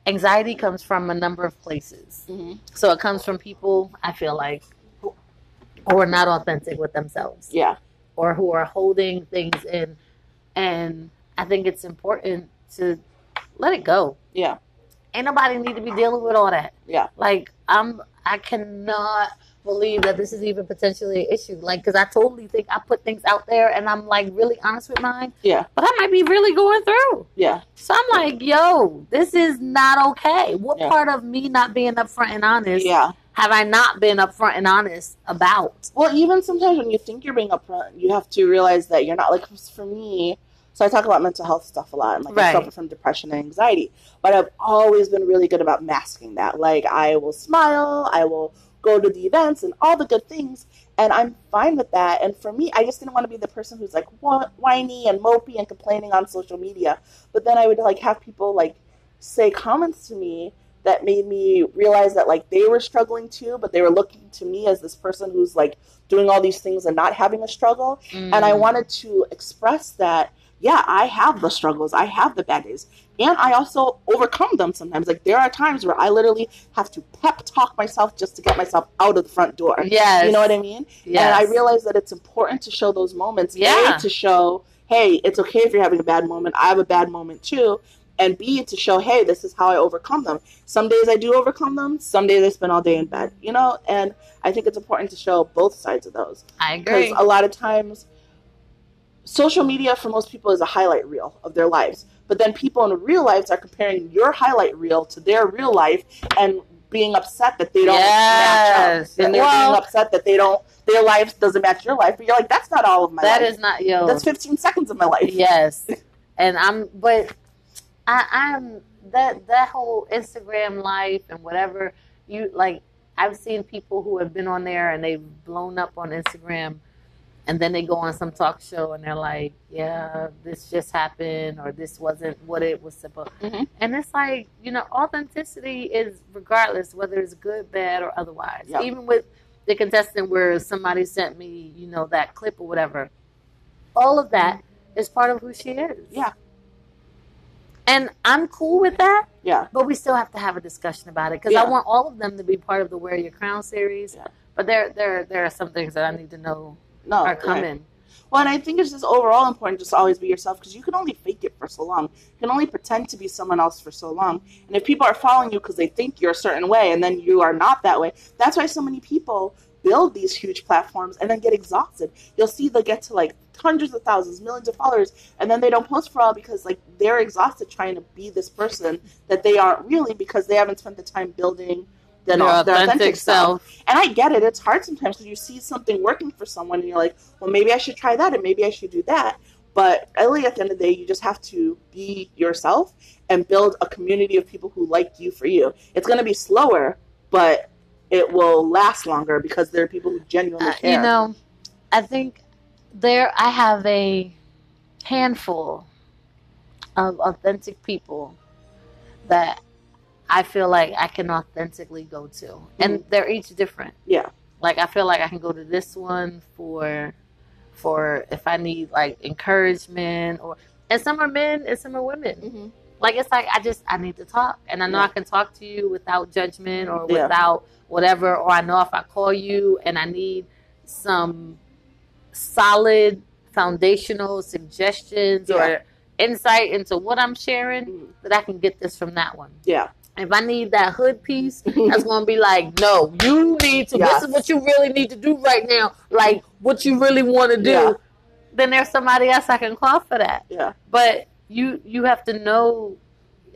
anxiety comes from a number of places. hmm So it comes from people I feel like who who are not authentic with themselves. Yeah. or who are holding things in. And I think it's important to let it go. Yeah. Ain't nobody need to be dealing with all that. Yeah. Like I'm, I cannot believe that this is even potentially an issue. Like, because I totally think I put things out there, and I'm like really honest with mine. Yeah. But I might be really going through. Yeah. So I'm like, yo, this is not okay. What Yeah. part of me not being upfront and honest Yeah. have I not been upfront and honest about? Well, even sometimes when you think you're being upfront, you have to realize that you're not. Like for me, so I talk about mental health stuff a lot, and like I suffer from depression and anxiety. But I've always been really good about masking that. Like I will smile, I will go to the events and all the good things, and I'm fine with that. And for me, I just didn't want to be the person who's like whiny and mopey and complaining on social media. But then I would like have people like say comments to me that made me realize that like they were struggling too, but they were looking to me as this person who's like doing all these things and not having a struggle. And I Mm. wanted to express that, yeah, I have the struggles, I have the bad days, and I also overcome them sometimes. Like there are times where I literally have to pep talk myself just to get myself out of the front door. Yes. You know what I mean? Yes. And I realize that it's important to show those moments. Yeah. A, to show, hey, it's okay if you're having a bad moment. I have a bad moment too. And B, to show, hey, this is how I overcome them. Some days I do overcome them. Some days I spend all day in bed. You know, and I think it's important to show both sides of those I agree. because a lot of times, social media for most people is a highlight reel of their lives. But then people in real lives are comparing your highlight reel to their real life and being upset that they don't match Yes. up. And they're Well- being upset that they don't their life doesn't match your life. But you're like, that's not all of my That life. is not yo. that's 15 seconds of my life. yes, and I'm, but I, I'm that that whole Instagram life and whatever you like. I've seen people who have been on there and they've blown up on Instagram, and then they go on some talk show and they're like, "Yeah, this just happened," or "This wasn't what it was supposed." Mhm. And it's like you know, authenticity is regardless whether it's good, bad, or otherwise. Yeah. Even with the contestant where somebody sent me, you know, that clip or whatever. All of that is part of who she is. Yeah. And I'm cool with that, Yeah. but we still have to have a discussion about it because Yeah. I want all of them to be part of the Wear Your Crown series. Yeah. But there, there, there are some things that I need to know No. are right. coming. Well, and I think it's just overall important just to always be yourself because you can only fake it for so long. You can only pretend to be someone else for so long. And if people are following you because they think you're a certain way and then you are not that way, that's why so many people build these huge platforms and then get exhausted. You'll see they get to like hundreds of thousands, millions of followers, and then they don't post for all because like they're exhausted trying to be this person that they aren't really because they haven't spent the time building their, Their their authentic self. self. And I get it. It's hard sometimes because you see something working for someone and you're like, well, maybe I should try that and maybe I should do that. But really, at the end of the day, you just have to be yourself and build a community of people who like you for you. It's going to be slower, but it will last longer because there are people who genuinely Uh, care. you know, I think there I have a handful of authentic people that I feel like I can authentically go to, and they're each different. Yeah. Like I feel like I can go to this one for for if I need like encouragement or and some are men and some are women. hmm Like it's like I just I need to talk, and I know Yeah. I can talk to you without judgment or Yeah. without whatever. Or I know if I call you and I need some solid foundational suggestions Yeah. or insight into what I'm sharing, Mhm. that I can get this from that one. Yeah. If I need that hood piece, that's gonna be like, no, you need to. Yes. This is what you really need to do right now. Like what you really want to do. Yeah. Then there's somebody else I can call for that Yeah. but you you have to know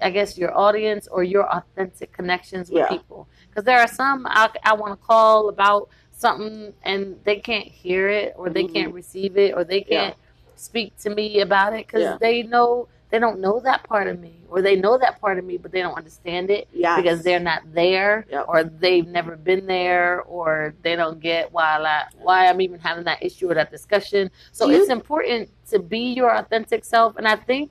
i guess your audience or your authentic connections with Yeah. people because there are some i, I want to call about something and they can't hear it or they Mhm. can't receive it or they can't speak to me about it because Yeah. they know they don't know that part of me or they know that part of me but they don't understand it Yes. because they're not there Yep. or they've never been there or they don't get why I, why I'm even having that issue or that discussion. So you- it's important to be your authentic self and I think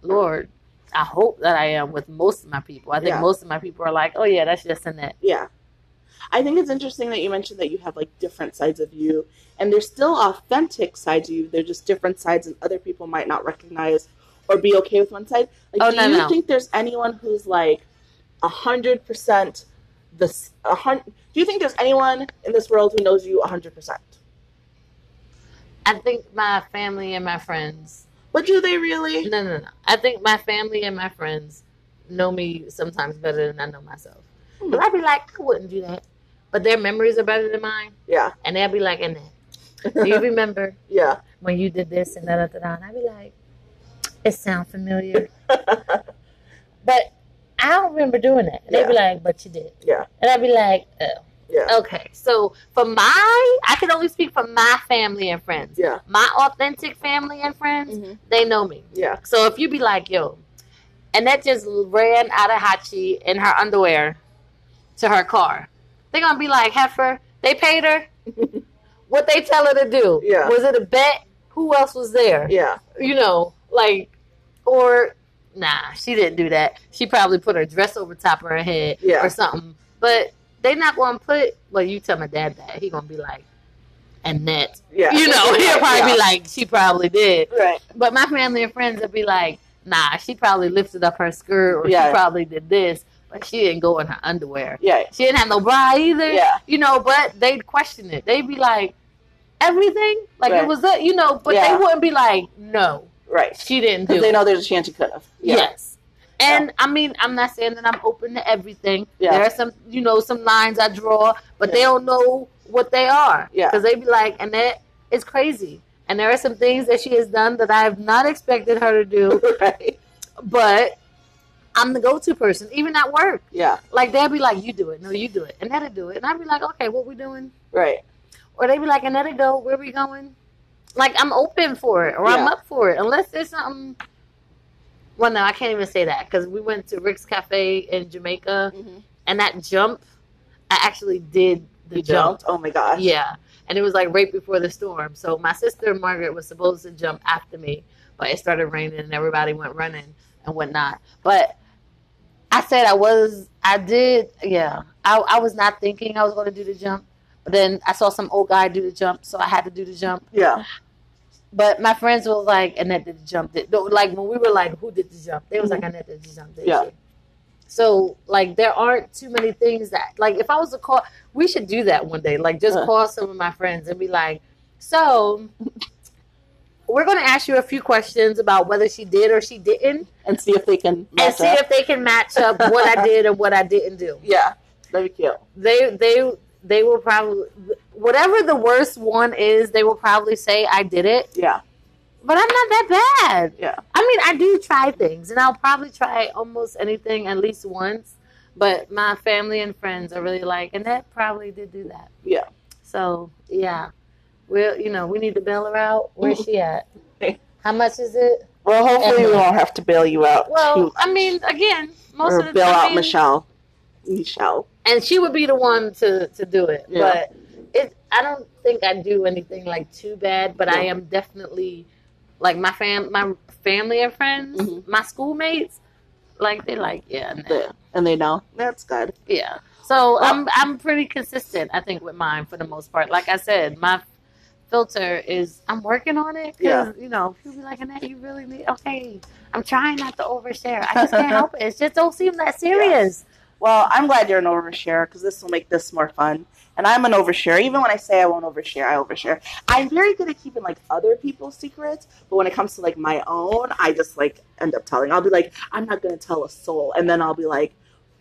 Lord, I hope that I am with most of my people. I think Yeah. most of my people are like, "Oh yeah, that's just in it." Yeah. I think it's interesting that you mentioned that you have like different sides of you, and there's still authentic sides of you. They're just different sides, and other people might not recognize or be okay with one side. Like, Oh, do no, you no. think there's anyone who's like a hundred percent the s- a hundred? Do you think there's anyone in this world who knows you a hundred percent? I think my family and my friends. But do they really? No, no, no. I think my family and my friends know me sometimes better than I know myself. Hmm. But I'd be like, I wouldn't do that. But their memories are better than mine, Yeah, and they'll be like, "And do you remember yeah, when you did this and that?" And I'd be like, "It sounds familiar," but I don't remember doing that. They'd be like, "But you did," yeah, and I'd be like, "Oh." yeah, Okay, so for my, I can only speak for my family and friends. yeah, My authentic family and friends, Mhm. they know me. yeah, So if you be like, yo, Annette just ran out of Hachi in her underwear to her car, they're gonna be like, Heifer, they paid her. what they tell her to do? Yeah. Was it a bet? Who else was there? yeah, You know, like, or nah, she didn't do that. She probably put her dress over top of her head Yeah. or something. But they not gonna put. Well, you tell my dad that he gonna be like, Annette. yeah. You know, he'll probably Yeah. be like, she probably did. right. But my family and friends would be like, nah, she probably lifted up her skirt or Yeah. she probably did this, but she didn't go in her underwear. Yeah, She didn't have no bra either. Yeah. You know, but they'd question it. They'd be like, everything? Like Right. it was that, you know, but Yeah. they wouldn't be like, no, right. she didn't do they it. know there's a chance you could have. Yeah. Yes. And I mean, I'm not saying that I'm open to everything. Yeah. There are some, you know, some lines I draw, but they don't know what they are. Yeah. Because they be like, Annette is crazy. And there are some things that she has done that I have not expected her to do, right. but I'm the go-to person, even at work. Yeah. Like they'll be like, "You do it, no, you do it," Annette'll do it, and I'd be like, "Okay, what we doing?" Right. Or they'd be like, "Annette'll go. Where we going?" Like I'm open for it, or I'm up for it, unless there's something. Well, no, I can't even say that because we went to Rick's Cafe in Jamaica, Mm-hmm. and that jump, I actually did the You jump. jumped. Oh my gosh. Yeah. And it was like right before the storm. So my sister Margaret was supposed to jump after me, but it started raining and everybody went running and whatnot. But I said I was, I did, yeah. I, I was not thinking I was going to do the jump, but Then I saw some old guy do the jump, so I had to do the jump. Yeah. But my friends were like, Annette did the jump. Did, like when we were like, who did the jump? They was like, Annette did the jump. Did Yeah. she? So like there aren't too many things that like if I was to call, we should do that one day. Like just Uh. call some of my friends and be like, so we're going to ask you a few questions about whether she did or she didn't, And see if they can and match see up. if they can match up what I did and what I didn't do. Yeah. That'd be cute. They they they will probably whatever the worst one is, they will probably say I did it. Yeah. But I'm not that bad. Yeah. I mean, I do try things, and I'll probably try almost anything at least once. But my family and friends are really like, Annette probably did do that. Yeah. So yeah, we'll you know we need to bail her out. Where's she at? How much is it? Well, hopefully we won't have to bail you out. Well, I mean, again, most or of the bail time, out Michelle. Michelle. And she would be the one to to do it. Yeah. But it, I don't think I do anything like too bad. But I am definitely like my fam, my family and friends, Mhm. my schoolmates. Like they like yeah, nah. Yeah. And they know. That's good. yeah. So I'm I'm pretty consistent. I think with mine for the most part. Like I said, my filter is I'm working on it because Yeah. you know people be like, Annette, you really need okay. I'm trying not to overshare. I just can't help it. It just don't seem that serious. Well, I'm glad you're an overshare because this will make this more fun. And I'm an overshare. Even when I say I won't overshare, I overshare. I'm very good at keeping like other people's secrets, but when it comes to like my own, I just like end up telling. I'll be like, I'm not gonna tell a soul, and then I'll be like,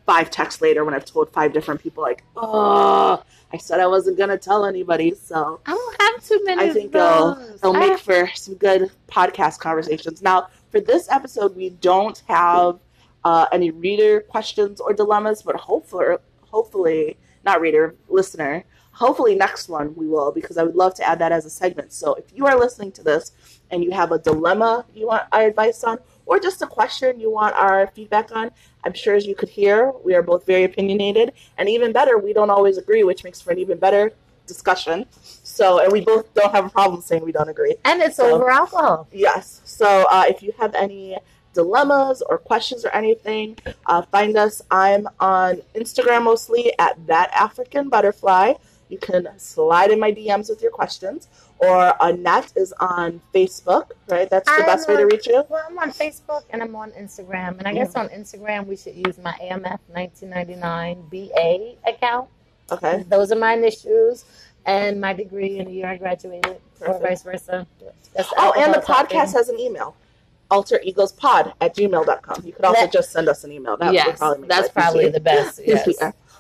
five texts later when I've told five different people, like, oh, I said I wasn't gonna tell anybody. So I don't have too many. I think they'll those. it'll make have- for some good podcast conversations. Now, for this episode, we don't have uh, any reader questions or dilemmas, but hopefully, hopefully, not reader, listener. Hopefully, next one we will because I would love to add that as a segment. So, if you are listening to this and you have a dilemma you want our advice on, or just a question you want our feedback on, I'm sure as you could hear, we are both very opinionated, and even better, we don't always agree, which makes for an even better discussion. So, and we both don't have a problem saying we don't agree. and it's So- over alcohol. Yes. So, uh, if you have any dilemmas or questions or anything, uh, find us. I'm on Instagram mostly at that African butterfly. You can slide in my DMs with your questions, or Annette is on Facebook. Right, that's the I'm best way to reach you. Well, I'm on Facebook and I'm on Instagram, and I guess on Instagram we should use my AMF 1999 BA account. Okay. Those are my initials and my degree in the year I graduated, or vice versa. That's Oh, and the alcohol podcast talking. has an email. alteregosPod at gmail.com. You could also That- just send us an email. That would yes, probably make that's probably the best. Yes.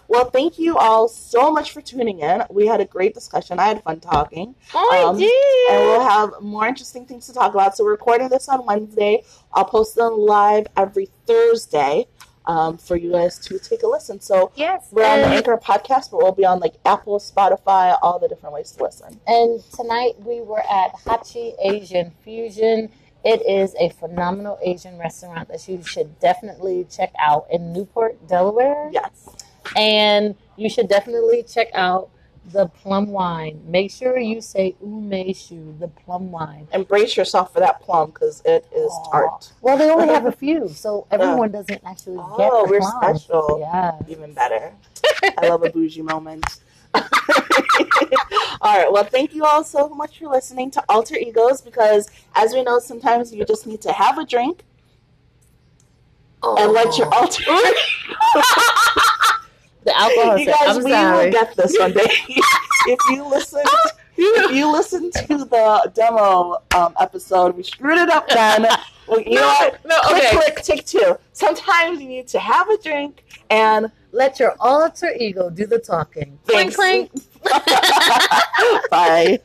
Well, thank you all so much for tuning in. We had a great discussion. I had fun talking. Oh, Um, I did. And we'll have more interesting things to talk about. So we're recording this on Wednesday. I'll post them live every Thursday um, for you guys to take a listen. So yes. we're on the Anchor podcast, but we'll be on like Apple, Spotify, all the different ways to listen. And tonight we were at Hachi Asian Fusion. It is a phenomenal Asian restaurant that you should definitely check out in Newport, Delaware. Yes. And you should definitely check out the plum wine. Make sure you say umeshu, the plum wine. Embrace yourself for that plum because it is Aw. tart. Well, they only have a few, so everyone doesn't actually oh, get Oh, the we're plum. special. Yeah. Even better. I love a bougie moment. all right. Well, thank you all so much for listening to Alter Egos because, as we know, sometimes you just need to have a drink and let your alter. the alcohol. you guys, I'm we sorry. will get this one day. if you listen, if you listen to the demo um, episode, we screwed it up. Then well, you know what? no, Click, okay. click, take two. Sometimes you need to have a drink and Let your alter ego do the talking. Clink, Thanks. clink. bye.